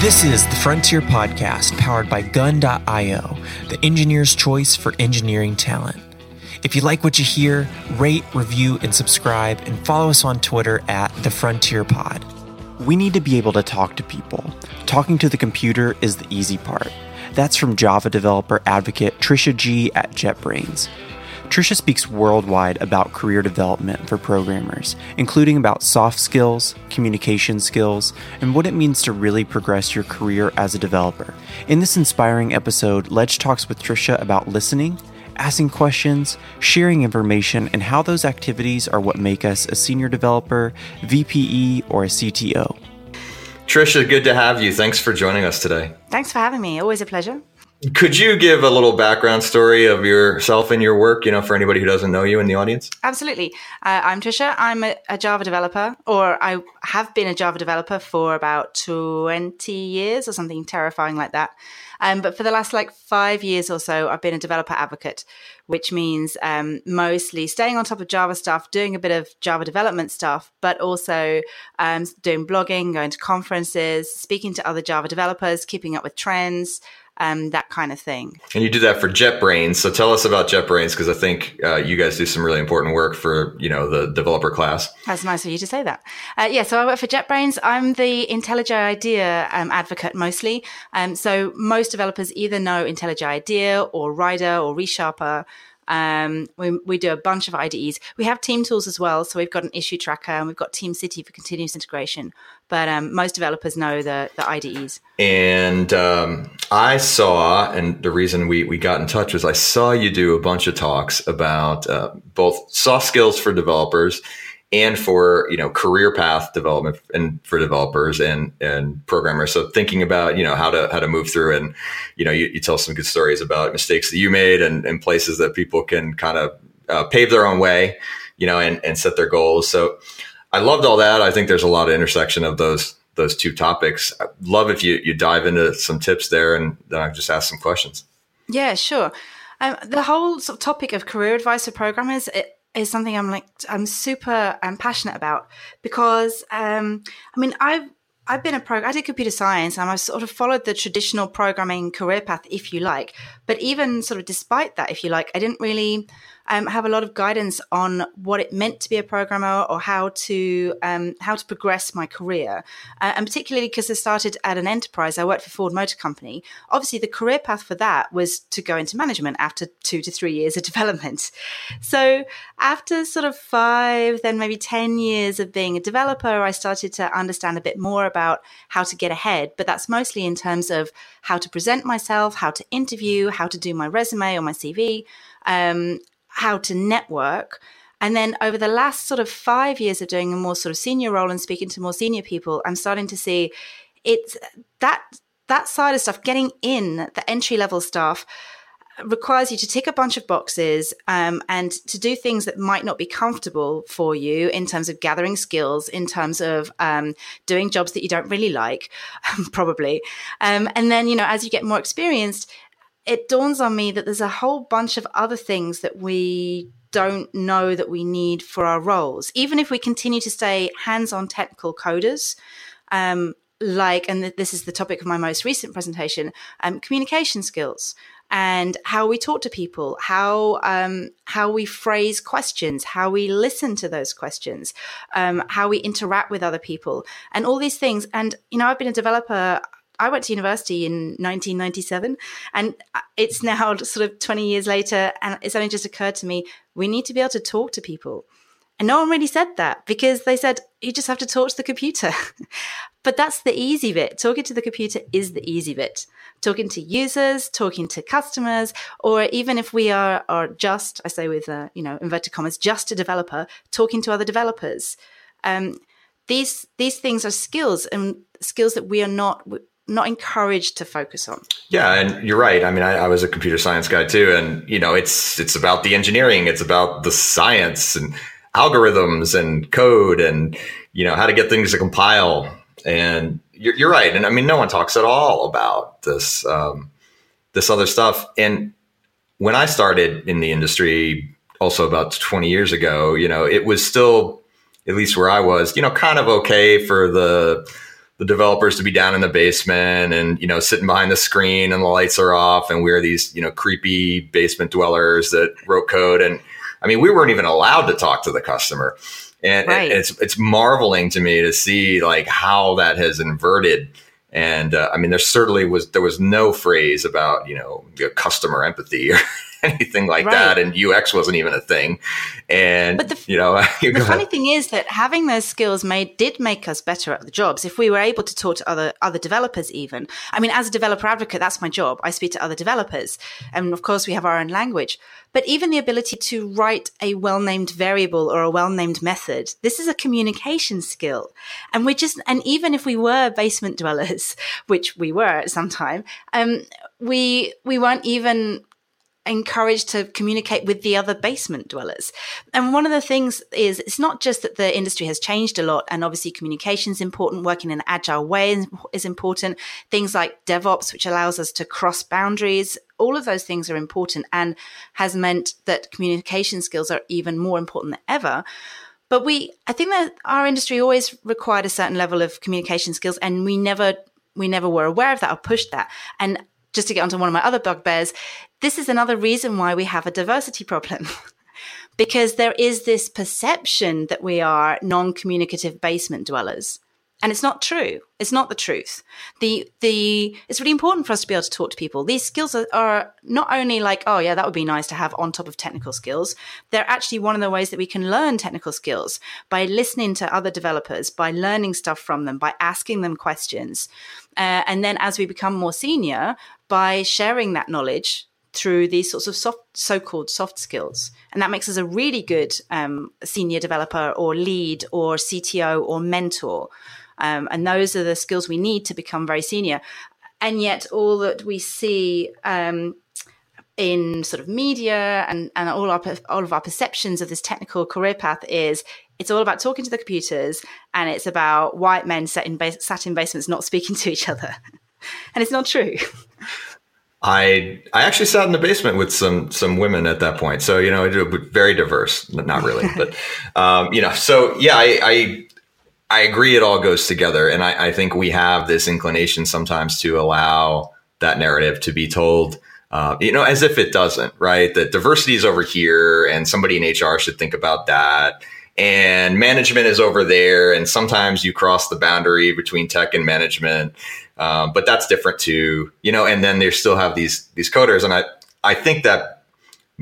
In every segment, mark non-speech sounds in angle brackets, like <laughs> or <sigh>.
This is the Frontier Podcast powered by Gun.io, the engineer's choice for engineering talent. If you like what you hear, rate, review, and subscribe, and follow us on Twitter at The Frontier Pod. We need to be able to talk to people. Talking to the computer is the easy part. That's from Java developer advocate Trisha Gee at JetBrains. Trisha speaks worldwide about career development for programmers, including about soft skills, communication skills, and what it means to really progress your career as a developer. In this inspiring episode, Ledge talks with Trisha about listening, asking questions, sharing information, and how those activities are what make us a senior developer, VPE, or a CTO. Trisha, good to have you. Thanks for joining us today. Thanks for having me. Always a pleasure. Could you give a little background story of yourself and your work, you know, for anybody who doesn't know you in the audience? Absolutely. Uh, I'm Trisha. I'm a, a, Java developer, or I have been a Java developer for about 20 years or something terrifying like that. Um, but for the last like five years or so, I've been a developer advocate, which means um, mostly staying on top of Java stuff, doing a bit of Java development stuff, but also um, doing blogging, going to conferences, speaking to other Java developers, keeping up with trends, um, that kind of thing. And you do that for JetBrains. So tell us about JetBrains because I think uh, you guys do some really important work for you know the developer class. That's nice of you to say that. Uh, yeah, so I work for JetBrains. I'm the IntelliJ IDEA um, advocate mostly. Um, so most developers either know IntelliJ IDEA or Rider or ReSharper. Um, we, we do a bunch of IDEs. We have team tools as well. So we've got an issue tracker and we've got Team City for continuous integration. But um, most developers know the, the IDEs. And um, I saw, and the reason we, we got in touch was I saw you do a bunch of talks about uh, both soft skills for developers and for you know career path development and for developers and and programmers. So thinking about you know how to how to move through and you know you, you tell some good stories about mistakes that you made and, and places that people can kind of uh, pave their own way you know and, and set their goals. So i loved all that. I think there's a lot of intersection of those those two topics. I'd love if you you dive into some tips there and then i just ask some questions. Yeah sure. Um, the whole sort of topic of career advice for programmers it, is something I'm like I'm super I'm passionate about because um, I mean I've I've been a pro. I did computer science, and I sort of followed the traditional programming career path, if you like. But even sort of despite that, if you like, I didn't really um, have a lot of guidance on what it meant to be a programmer or how to um, how to progress my career. Uh, and particularly because I started at an enterprise, I worked for Ford Motor Company. Obviously, the career path for that was to go into management after two to three years of <laughs> development. So after sort of five, then maybe ten years of being a developer, I started to understand a bit more about how to get ahead. But that's mostly in terms of how to present myself, how to interview, how to do my resume or my CV. Um, how to network. And then over the last sort of five years of doing a more sort of senior role and speaking to more senior people, I'm starting to see it's that that side of stuff, getting in the entry level stuff requires you to tick a bunch of boxes um, and to do things that might not be comfortable for you in terms of gathering skills, in terms of um, doing jobs that you don't really like, <laughs> probably. Um, and then, you know, as you get more experienced, it dawns on me that there's a whole bunch of other things that we don't know that we need for our roles. Even if we continue to stay hands on technical coders, um, like, and this is the topic of my most recent presentation, um, communication skills and how we talk to people, how um, how we phrase questions, how we listen to those questions, um, how we interact with other people, and all these things. And you know, I've been a developer. I went to university in 1997 and it's now sort of 20 years later and it's only just occurred to me we need to be able to talk to people. And no one really said that because they said you just have to talk to the computer. <laughs> but that's the easy bit. Talking to the computer is the easy bit. Talking to users, talking to customers, or even if we are, are just, I say with, uh, you know, inverted commas, just a developer, talking to other developers. Um, these, these things are skills and skills that we are not, not encouraged to focus on. Yeah, and you're right. I mean, I, I, was a computer science guy too, and you know, it's it's about the engineering, it's about the science and algorithms and code, and you know how to get things to compile. And you're, you're right. And I mean, no one talks at all about this um, this other stuff. And when I started in the industry, also about 20 years ago, you know, it was still at least where I was, you know, kind of okay for the the developers to be down in the basement and you know sitting behind the screen and the lights are off and we're these you know creepy basement dwellers that wrote code. And I mean we weren't even allowed to talk to the customer. And right. it's it's marveling to me to see like how that has inverted. And uh, I mean there certainly was there was no phrase about you know customer empathy or <laughs> anything like right. that, and UX wasn't even a thing. And but the, you know, <laughs> the funny thing is that having those skills made did make us better at the jobs. If we were able to talk to other other developers, even I mean, as a developer advocate, that's my job. I speak to other developers, and of course, we have our own language. But even the ability to write a well named variable or a well named method, this is a communication skill. And we just, and even if we were basement dwellers, <laughs> which we were at some time, um, we, we weren't even encouraged to communicate with the other basement dwellers. And one of the things is it's not just that the industry has changed a lot, and obviously communication is important, working in an agile way is important. Things like DevOps, which allows us to cross boundaries, all of those things are important and has meant that communication skills are even more important than ever. But we, I think that our industry always required a certain level of communication skills, and we never we never were aware of that or pushed that. And just to get onto one of my other bugbears, this is another reason why we have a diversity problem. <laughs> because there is this perception that we are non communicative basement dwellers. And it's not true. It's not the truth. The the it's really important for us to be able to talk to people. These skills are, are, not only like, oh yeah, that would be nice to have on top of technical skills. They're actually one of the ways that we can learn technical skills by listening to other developers, by learning stuff from them, by asking them questions, uh, and then as we become more senior, by sharing that knowledge through these sorts of soft, so-called soft skills, and that makes us a really good um, senior developer or lead or CTO or mentor. Um, and those are the skills we need to become very senior. And yet, all that we see um, in sort of media and, and all our all of our perceptions of this technical career path is it's all about talking to the computers and it's about white men sat in, bas- sat in basements not speaking to each other, <laughs> and it's not true. <laughs> I I actually sat in the basement with some some women at that point, so you know, very diverse. Not really, <laughs> but um, you know, so yeah, I, I I agree. It all goes together, and I, I think we have this inclination sometimes to allow that narrative to be told. Uh, you know, as if it doesn't, right? That diversity is over here, and somebody in HR should think about that and management is over there. And sometimes you cross the boundary between tech and management. Um, but that's different too, you know, and then they still have these, these coders. And I, I think that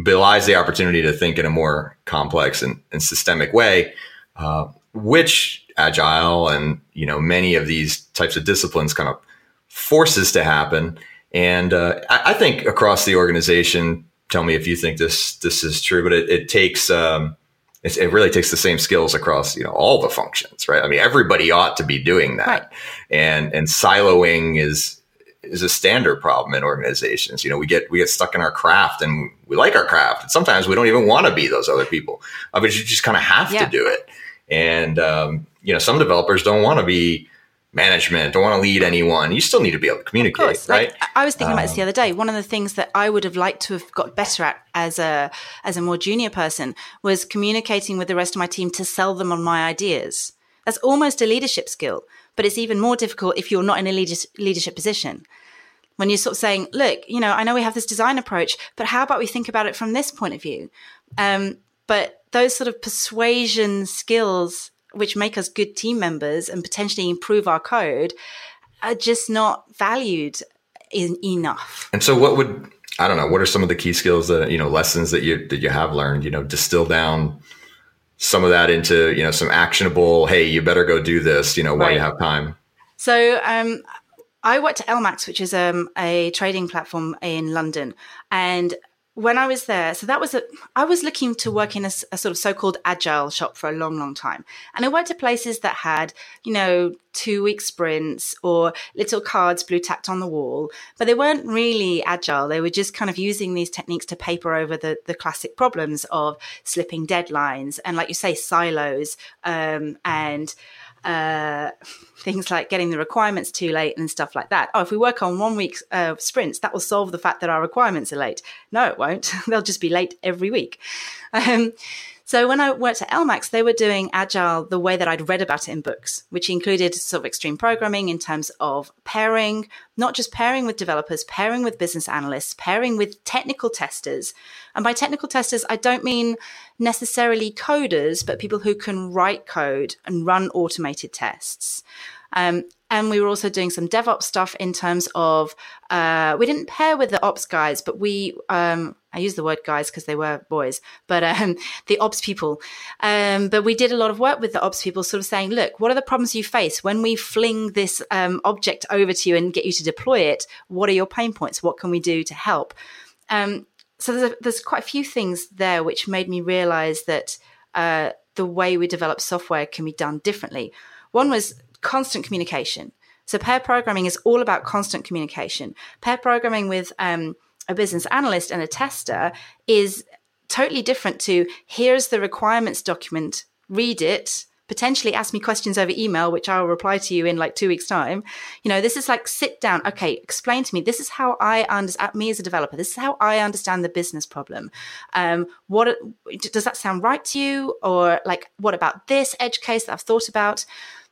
belies the opportunity to think in a more complex and, and systemic way, uh, which agile and, you know, many of these types of disciplines kind of forces to happen. And uh, I, I, think across the organization, tell me if you think this, this is true, but it, it takes, um, it really takes the same skills across you know all the functions right? I mean everybody ought to be doing that. Right. and and siloing is is a standard problem in organizations. You know we get we get stuck in our craft and we like our craft. And sometimes we don't even want to be those other people. I mean, you just kind of have yeah. to do it. And um, you know some developers don't want to be management, don't want to lead anyone. You still need to be able to communicate, right? Like, I was thinking um, about this the um, other day. One of the things that I would have liked to have got better at as a as a more junior person was communicating with the rest of my team to sell them on my ideas. That's almost a leadership skill, but it's even more difficult if you're not in a leadership position. When you're sort of saying, "Look, you know, I know we have this design approach, but how about we think about it from this point of view?" Um, but those sort of persuasion skills which make us good team members and potentially improve our code are just not valued in, enough. And so what would I don't know, what are some of the key skills that you know lessons that you that you have learned, you know, distill down some of that into, you know, some actionable, hey, you better go do this, you know, while right. you have time. So um I worked at LMAX, which is um, a trading platform in London, and when I was there, so that was a, I was looking to work in a, a, sort of so-called agile shop for a long, long time. And I went to places that had, you know, two week sprints or little cards blue tacked on the wall, but they weren't really agile. They were just kind of using these techniques to paper over the, the classic problems of slipping deadlines and like you say, silos, um, and, uh, <laughs> things like getting the requirements too late and stuff like that. Oh, if we work on one week uh, sprints, that will solve the fact that our requirements are late. No, it won't. <laughs> They'll just be late every week. Um, So when I worked at LMAX, they were doing agile the way that I'd read about it in books, which included sort of extreme programming in terms of pairing, not just pairing with developers, pairing with business analysts, pairing with technical testers. And by technical testers, I don't mean necessarily coders, but people who can write code and run automated tests. Um, and we were also doing some DevOps stuff in terms of uh, we didn't pair with the ops guys, but we um, I use the word guys because they were boys, but um, <laughs> the ops people. Um, but we did a lot of work with the ops people, sort of saying, look, what are the problems you face when we fling this um, object over to you and get you to deploy it? What are your pain points? What can we do to help? Um, so there's, a, there's quite a few things there which made me realize that uh, the way we develop software can be done differently. One was constant communication. So pair programming is all about constant communication. Pair programming with um, a business analyst and a tester is totally different to here's the requirements document, read it, potentially ask me questions over email, which I'll reply to you in like two weeks' time. You know, this is like sit down. Okay, explain to me. This is how I understand me as a developer. This is how I understand the business problem. Um, what does that sound right to you? Or like, what about this edge case that I've thought about?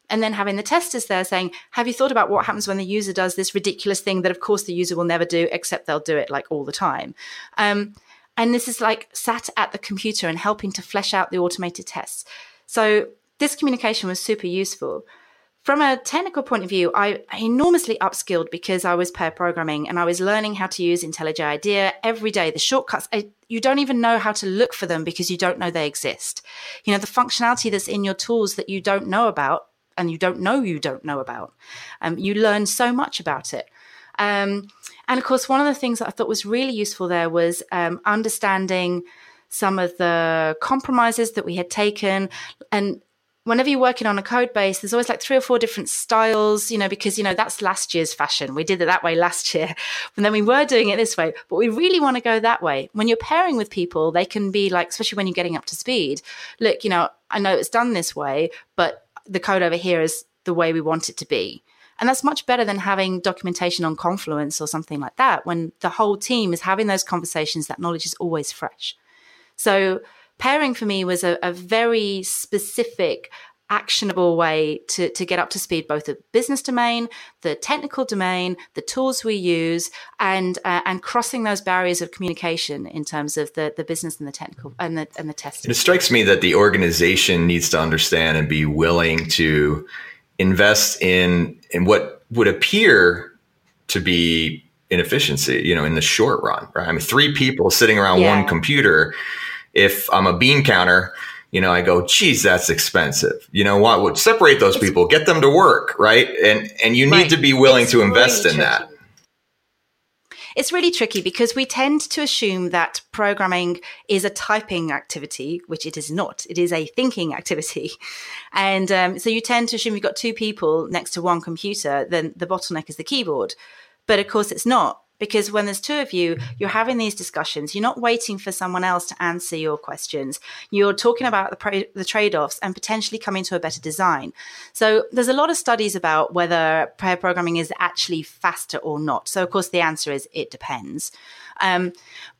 And then having the testers there saying, Have you thought about what happens when the user does this ridiculous thing that, of course, the user will never do, except they'll do it like all the time? Um, and this is like sat at the computer and helping to flesh out the automated tests. So this communication was super useful. From a technical point of view, I, enormously upskilled because I was pair programming and I was learning how to use IntelliJ IDEA every day. The shortcuts, I, you don't even know how to look for them because you don't know they exist. You know, the functionality that's in your tools that you don't know about and you don't know you don't know about. Um, you learn so much about it. Um, and of course, one of the things that I thought was really useful there was um, understanding some of the compromises that we had taken and whenever you're working on a code base, there's always like three or four different styles, you know, because, you know, that's last year's fashion. We did it that way last year. <laughs> And then we were doing it this way, but we really want to go that way. When you're pairing with people, they can be like, especially when you're getting up to speed, look, you know, I know it's done this way, but the code over here is the way we want it to be. And that's much better than having documentation on Confluence or something like that when the whole team is having those conversations, that knowledge is always fresh. So pairing for me was a, a very specific actionable way to, to get up to speed both the business domain the technical domain the tools we use and uh, and crossing those barriers of communication in terms of the, the business and the technical and the and the testing. It strikes me that the organization needs to understand and be willing to invest in in what would appear to be inefficiency you know in the short run right? I mean three people sitting around yeah. one computer. If i'm a bean counter you know, I go, geez, that's expensive. You know what? Would separate those people, get them to work, right? And and you need right. to be willing it's to invest really in that. It's really tricky because we tend to assume that programming is a typing activity, which it is not. It is a thinking activity. <laughs> And um, so you tend to assume you've got two people next to one computer, then the bottleneck is the keyboard. But of course, it's not because when there's two of you, you're having these discussions. You're not waiting for someone else to answer your questions. You're talking about the, the trade offs and potentially coming to a better design. So there's a lot of studies about whether pair programming is actually faster or not. So, of course, the answer is it depends. Um,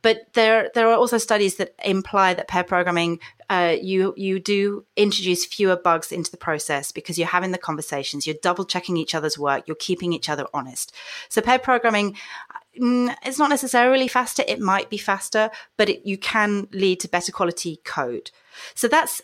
but there, there are also studies that imply that pair programming uh, you you do introduce fewer bugs into the process because you're having the conversations, you're double checking each other's work, you're keeping each other honest. So pair programming it's not necessarily faster. It might be faster, but it, you can lead to better quality code. So that's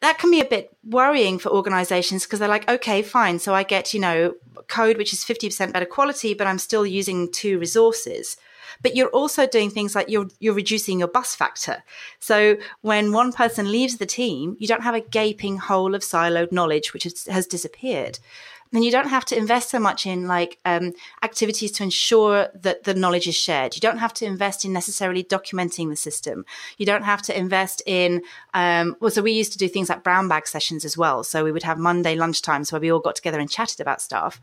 that can be a bit worrying for organizations because they're like, okay, fine. So I get, you know, code which is 50% better quality, but I'm still using two resources but you're also doing things like you're you're reducing your bus factor. So when one person leaves the team, you don't have a gaping hole of siloed knowledge which has, has disappeared. Then you don't have to invest so much in like um, activities to ensure that the knowledge is shared. You don't have to invest in necessarily documenting the system. You don't have to invest in um, well. So we used to do things like brown bag sessions as well. So we would have Monday lunchtimes where we all got together and chatted about stuff.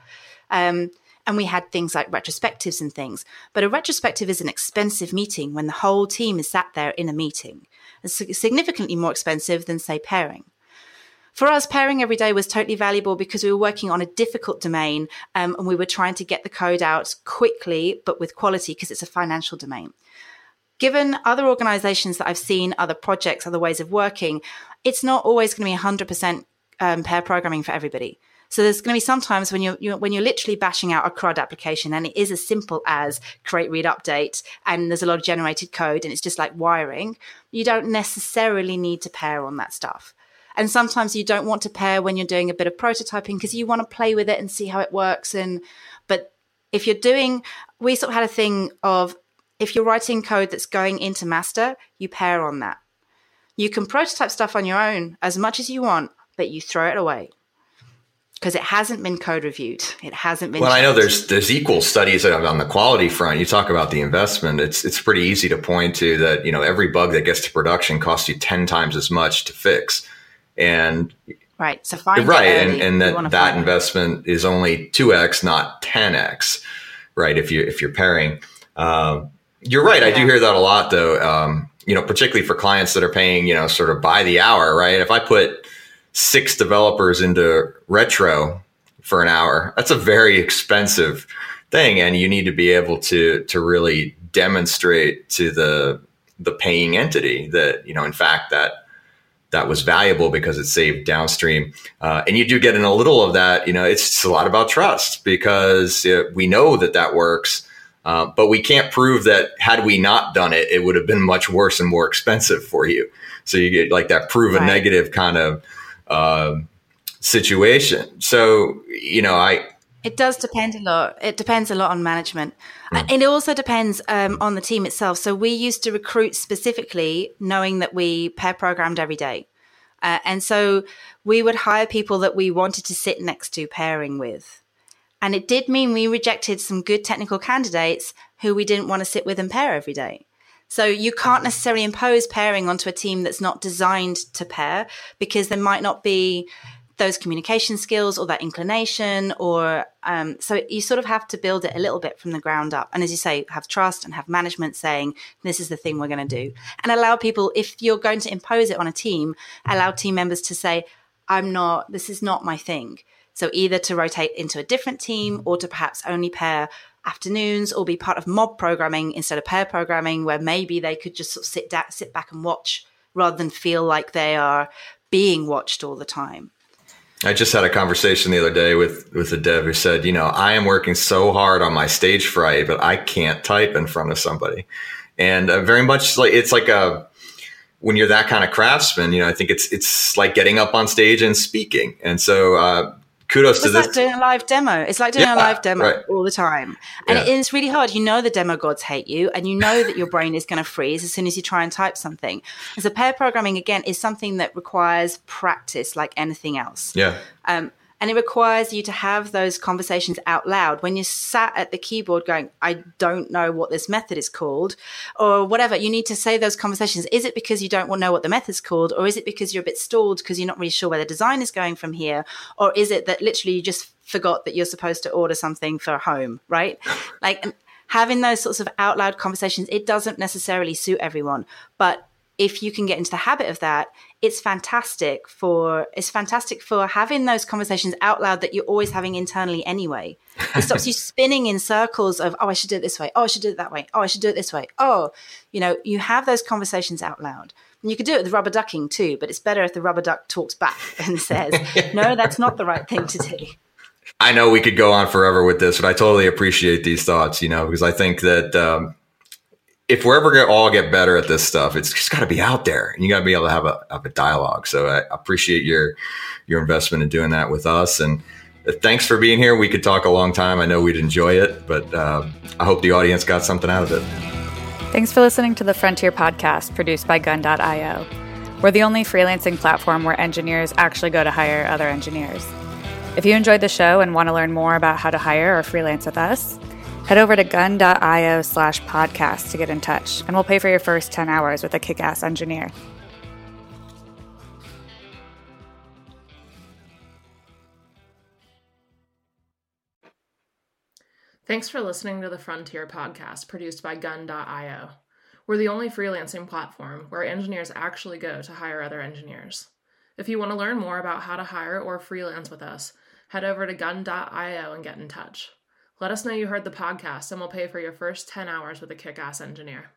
Um, and we had things like retrospectives and things. But a retrospective is an expensive meeting when the whole team is sat there in a meeting. It's significantly more expensive than, say, pairing. For us, pairing every day was totally valuable because we were working on a difficult domain um, and we were trying to get the code out quickly but with quality because it's a financial domain given other organizations that I've seen, other projects, other ways of working, it's not always going to be 100% um, pair programming for everybody. So there's going to be sometimes when you're, you're, when you're literally bashing out a CRUD application and it is as simple as create, read, update, and there's a lot of generated code and it's just like wiring. You don't necessarily need to pair on that stuff. And sometimes you don't want to pair when you're doing a bit of prototyping because you want to play with it and see how it works. And but if you're doing, we sort of had a thing of if you're writing code that's going into master, you pair on that. You can prototype stuff on your own as much as you want, but you throw it away because it hasn't been code reviewed. It hasn't been. Well, checked. I know there's there's equal studies on the quality front. You talk about the investment. It's it's pretty easy to point to that. You know, every bug that gets to production costs you ten times as much to fix, and right. So find right, and, and that that investment it. is only two x, not ten x. Right. If you if you're pairing, um, you're right. Yeah. I do hear that a lot, though. Um, you know, particularly for clients that are paying, you know, sort of by the hour. Right. If I put six developers into retro for an hour. That's a very expensive thing, and you need to be able to to really demonstrate to the the paying entity that you know, in fact, that that was valuable because it saved downstream. Uh, and you do get in a little of that. You know, it's a lot about trust because it, we know that that works. Uh, but we can't prove that had we not done it, it would have been much worse and more expensive for you. So you get like that prove a negative kind of um, situation. So, you know, I. It does depend a lot. It depends a lot on management. Mm. It also depends um, on the team itself. So we used to recruit specifically knowing that we pair programmed every day. Uh, and so we would hire people that we wanted to sit next to pairing with. And it did mean we rejected some good technical candidates who we didn't want to sit with and pair every day. So you can't necessarily impose pairing onto a team that's not designed to pair because there might not be those communication skills or that inclination or um, so you sort of have to build it a little bit from the ground up. And as you say have trust and have management saying this is the thing we're going to do. And allow people if you're going to impose it on a team allow team members to say i'm not this is not my thing. So either to rotate into a different team or to perhaps only pair afternoons or be part of mob programming instead of pair programming where maybe they could just sort of sit da- sit back and watch rather than feel like they are being watched all the time. I just had a conversation the other day with with a dev who said, you know, I am working so hard on my stage fright, but I can't type in front of somebody. And uh, very much like it's like a when you're that kind of craftsman, you know, I think it's it's like getting up on stage and speaking. And so uh, kudos it's to this. like doing a live demo. It's like doing yeah, a live demo right. all the time. And yeah. it is really hard. You know the demo gods hate you and you know that your brain is going to freeze as soon as you try and type something. And so pair programming again is something that requires practice like anything else. Yeah. Um, and it requires you to have those conversations out loud when you're sat at the keyboard going, I don't know what this method is called, or whatever. You need to say those conversations. Is it because you don't know what the method's called, or is it because you're a bit stalled because you're not really sure where the design is going from here, or is it that literally you just forgot that you're supposed to order something for home, right? Like having those sorts of out loud conversations, it doesn't necessarily suit everyone, but if you can get into the habit of that, it's fantastic for it's fantastic for having those conversations out loud that you're always having internally anyway. It stops you <laughs> spinning in circles of oh I should do it this way, oh I should do it that way, oh I should do it this way. Oh, you know, you have those conversations out loud. And you could do it with rubber ducking too, but it's better if the rubber duck talks back <laughs> and says, "No, that's not the right thing to do." I know we could go on forever with this, but I totally appreciate these thoughts, you know, because I think that um, if we're ever going to all get better at this stuff, it's just got to be out there and you got to be able to have a, have a dialogue. So I appreciate your, your investment in doing that with us. And uh, thanks for being here. We could talk a long time. I know we'd enjoy it, but uh, I hope the audience got something out of it. Thanks for listening to the Frontier podcast produced by gun.io. We're the only freelancing platform where engineers actually go to hire other engineers. If you enjoyed the show and want to learn more about how to hire or freelance with us, Head over to gun.io slash podcast to get in touch, and we'll pay for your first 10 hours with a kick ass engineer. Thanks for listening to the Frontier podcast produced by Gun.io. We're the only freelancing platform where engineers actually go to hire other engineers. If you want to learn more about how to hire or freelance with us, head over to Gun.io and get in touch. Let us know you heard the podcast, and we'll pay for your first 10 hours with a kick ass engineer.